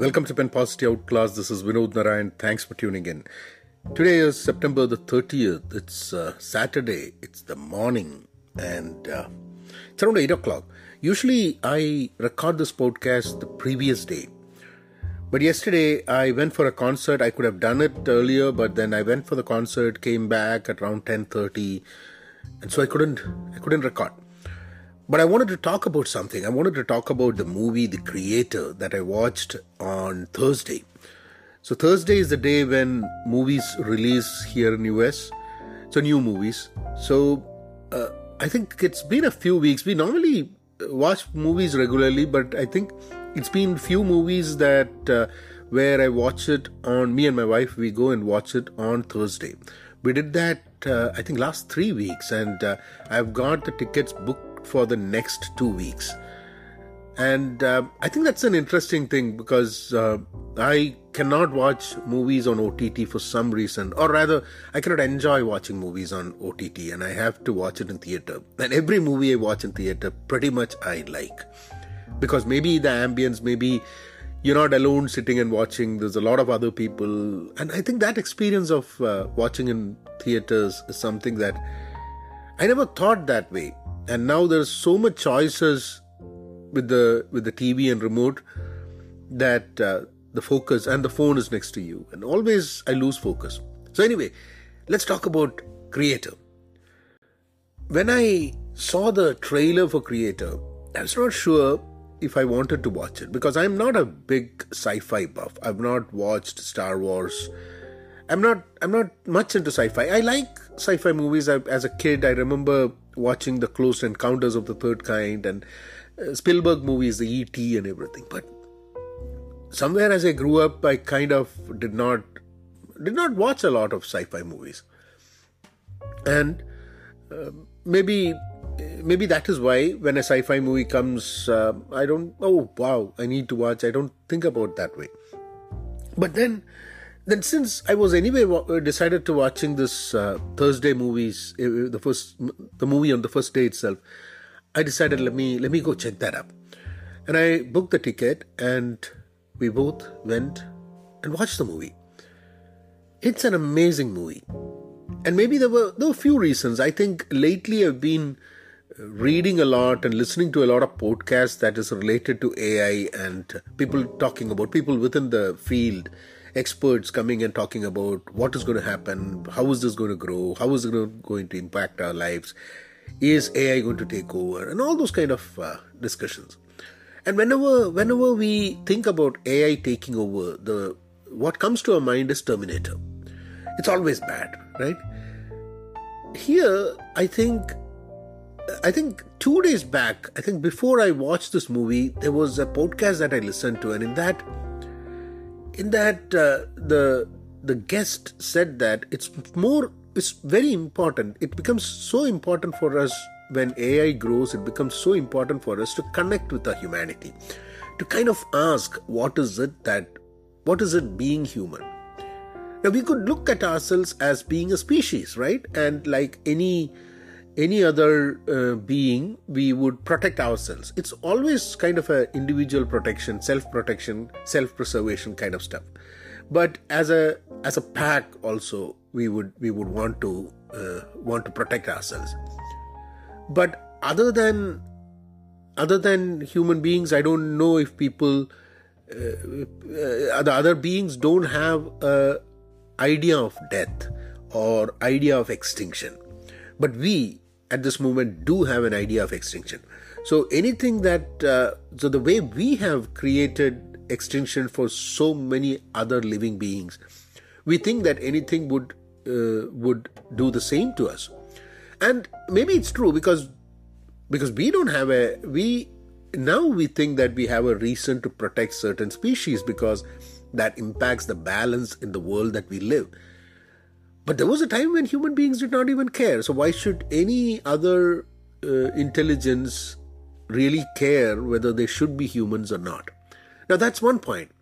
Welcome to Pen Positive Outclass. This is Vinod Narayan. Thanks for tuning in. Today is September the 30th. It's uh, Saturday. It's the morning and uh, it's around 8 o'clock. Usually I record this podcast the previous day. But yesterday I went for a concert. I could have done it earlier, but then I went for the concert, came back at around 10:30, and so I couldn't I couldn't record. But I wanted to talk about something. I wanted to talk about the movie The Creator that I watched on Thursday. So Thursday is the day when movies release here in US. So new movies. So uh, I think it's been a few weeks. We normally watch movies regularly, but I think it's been few movies that uh, where I watch it on me and my wife. We go and watch it on Thursday. We did that uh, I think last three weeks, and uh, I've got the tickets booked for the next two weeks. And uh, I think that's an interesting thing because uh, I cannot watch movies on OTT for some reason, or rather, I cannot enjoy watching movies on OTT, and I have to watch it in theater. And every movie I watch in theater, pretty much I like because maybe the ambience, maybe you're not alone sitting and watching. There's a lot of other people, and I think that experience of uh, watching in theaters is something that I never thought that way. And now there's so much choices with the with the TV and remote that uh, the focus and the phone is next to you, and always I lose focus. So anyway, let's talk about Creator. When I saw the trailer for Creator, I was not sure if I wanted to watch it because I'm not a big sci-fi buff. I've not watched Star Wars. I'm not I'm not much into sci-fi. I like sci-fi movies. I, as a kid, I remember watching the Close Encounters of the Third Kind and uh, Spielberg movies, the E.T. and everything. But somewhere as I grew up, I kind of did not did not watch a lot of sci-fi movies, and uh, maybe maybe that is why when a sci-fi movie comes, uh, I don't. Oh wow, I need to watch. I don't think about that way. But then, then since I was anyway decided to watching this uh, Thursday movies, uh, the first the movie on the first day itself, I decided let me let me go check that up, and I booked the ticket, and we both went and watched the movie. It's an amazing movie, and maybe there were there were a few reasons. I think lately I've been reading a lot and listening to a lot of podcasts that is related to AI and people talking about people within the field, experts coming and talking about what is going to happen, how is this going to grow, how is it going to impact our lives, is AI going to take over, and all those kind of uh, discussions. And whenever whenever we think about AI taking over, the what comes to our mind is Terminator. It's always bad, right? Here, I think I think two days back, I think before I watched this movie, there was a podcast that I listened to, and in that, in that, uh, the the guest said that it's more, it's very important. It becomes so important for us when AI grows. It becomes so important for us to connect with our humanity, to kind of ask, what is it that, what is it being human? Now we could look at ourselves as being a species, right? And like any any other uh, being, we would protect ourselves. It's always kind of a individual protection, self protection, self preservation kind of stuff. But as a as a pack, also we would we would want to uh, want to protect ourselves. But other than other than human beings, I don't know if people uh, uh the other beings don't have a idea of death or idea of extinction but we at this moment do have an idea of extinction. So anything that uh, so the way we have created extinction for so many other living beings we think that anything would uh, would do the same to us. And maybe it's true because because we don't have a we now we think that we have a reason to protect certain species because that impacts the balance in the world that we live but there was a time when human beings did not even care. So why should any other uh, intelligence really care whether they should be humans or not? Now that's one point.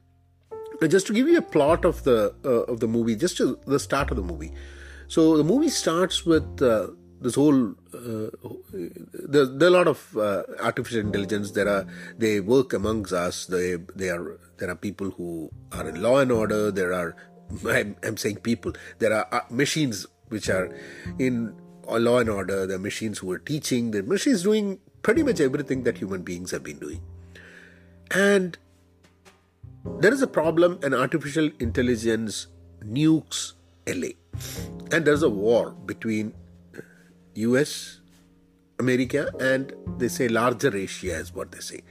Now, just to give you a plot of the uh, of the movie, just to the start of the movie. So the movie starts with uh, this whole uh, there, there, are a lot of uh, artificial intelligence. There are they work amongst us. They they are there are people who are in law and order. There are I'm, I'm saying people. There are uh, machines which are in law and order. Are machines who are teaching. The machines doing pretty much everything that human beings have been doing. And there is a problem, and artificial intelligence nukes LA. And there's a war between US, America, and they say larger Asia is what they say.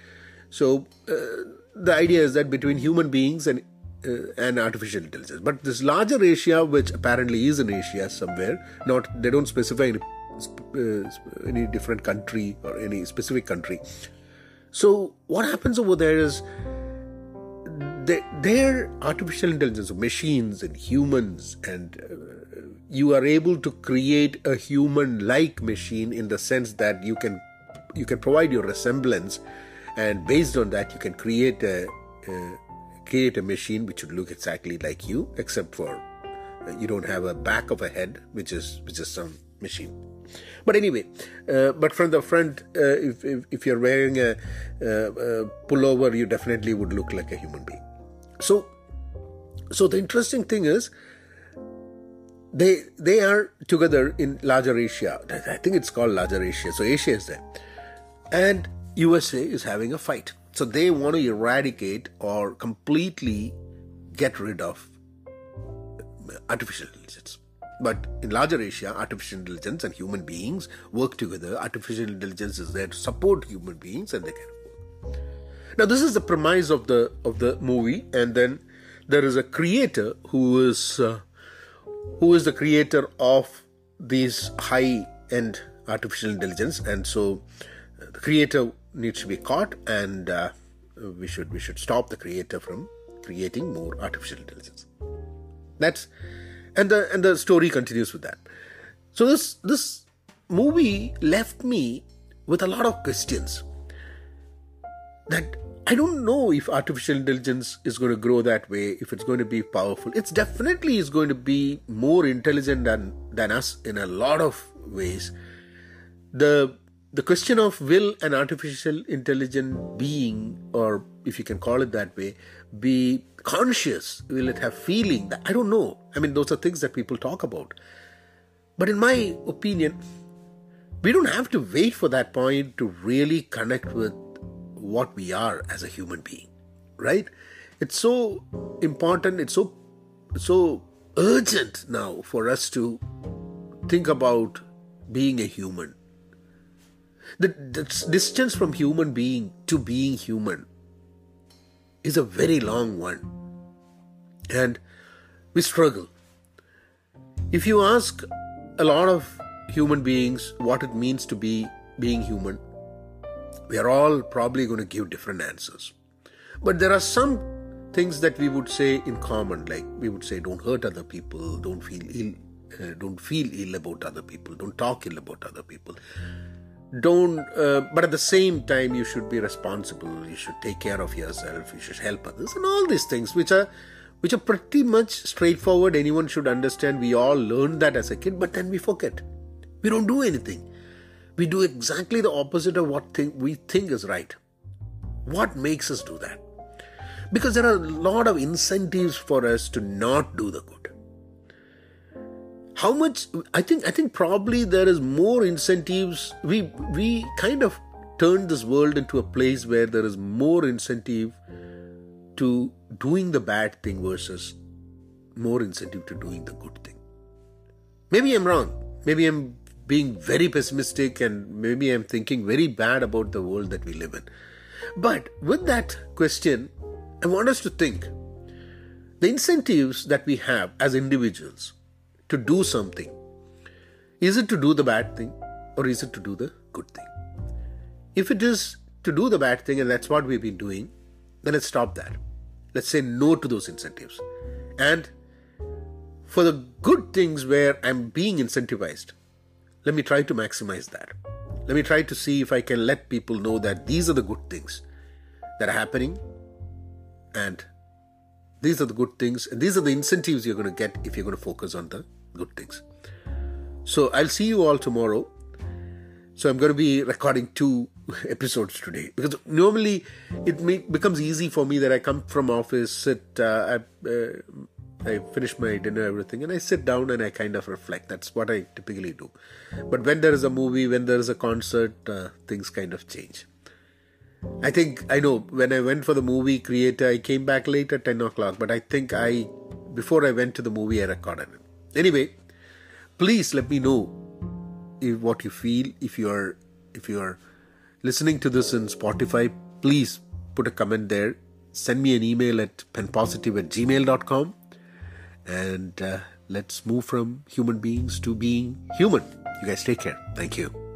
So uh, the idea is that between human beings and uh, and artificial intelligence, but this larger Asia, which apparently is in Asia somewhere, not they don't specify any, uh, any different country or any specific country. So what happens over there is they, their artificial intelligence, machines and humans, and uh, you are able to create a human-like machine in the sense that you can you can provide your resemblance, and based on that, you can create a, a create a machine which would look exactly like you, except for uh, you don't have a back of a head, which is which is some machine. But anyway, uh, but from the front, uh, if, if, if you're wearing a, a, a pullover, you definitely would look like a human being. So, so the interesting thing is, they they are together in larger Asia. I think it's called larger Asia. So Asia is there, and USA is having a fight. So they want to eradicate or completely get rid of artificial intelligence. But in larger Asia, artificial intelligence and human beings work together. Artificial intelligence is there to support human beings, and they can work. now this is the premise of the of the movie, and then there is a creator who is uh, who is the creator of these high end artificial intelligence, and so the creator needs to be caught, and uh, we should we should stop the creator from creating more artificial intelligence. That's and the and the story continues with that. So this this movie left me with a lot of questions that I don't know if artificial intelligence is going to grow that way, if it's going to be powerful. It's definitely is going to be more intelligent than, than us in a lot of ways. The the question of will an artificial intelligent being, or if you can call it that way, be conscious? Will it have feeling? I don't know. I mean, those are things that people talk about. But in my opinion, we don't have to wait for that point to really connect with what we are as a human being, right? It's so important, it's so so urgent now for us to think about being a human. The, the distance from human being to being human is a very long one. And we struggle. If you ask a lot of human beings what it means to be being human, we are all probably going to give different answers. But there are some things that we would say in common, like we would say, don't hurt other people, don't feel ill, uh, don't feel ill about other people, don't talk ill about other people. Don't, uh, but at the same time, you should be responsible. You should take care of yourself. You should help others, and all these things, which are, which are pretty much straightforward. Anyone should understand. We all learned that as a kid, but then we forget. We don't do anything we do exactly the opposite of what we think is right. What makes us do that? Because there are a lot of incentives for us to not do the good. How much I think I think probably there is more incentives. We we kind of turned this world into a place where there is more incentive to doing the bad thing versus more incentive to doing the good thing. Maybe I'm wrong. Maybe I'm being very pessimistic and maybe I'm thinking very bad about the world that we live in. But with that question, I want us to think the incentives that we have as individuals to do something is it to do the bad thing or is it to do the good thing? If it is to do the bad thing and that's what we've been doing, then let's stop that. Let's say no to those incentives. And for the good things where I'm being incentivized, let me try to maximize that. Let me try to see if I can let people know that these are the good things that are happening and these are the good things and these are the incentives you're going to get if you're going to focus on the good things. So I'll see you all tomorrow. So I'm going to be recording two episodes today because normally it may, becomes easy for me that I come from office, sit, uh, I, uh, I finish my dinner, everything, and I sit down and I kind of reflect. That's what I typically do. But when there is a movie, when there is a concert, uh, things kind of change. I think I know when I went for the movie creator, I came back late at 10 o'clock, but I think I, before I went to the movie, I recorded it. Anyway, please let me know if, what you feel. If you are, if you are listening to this in Spotify, please put a comment there. Send me an email at penpositive at gmail.com and uh, let's move from human beings to being human. You guys take care. Thank you.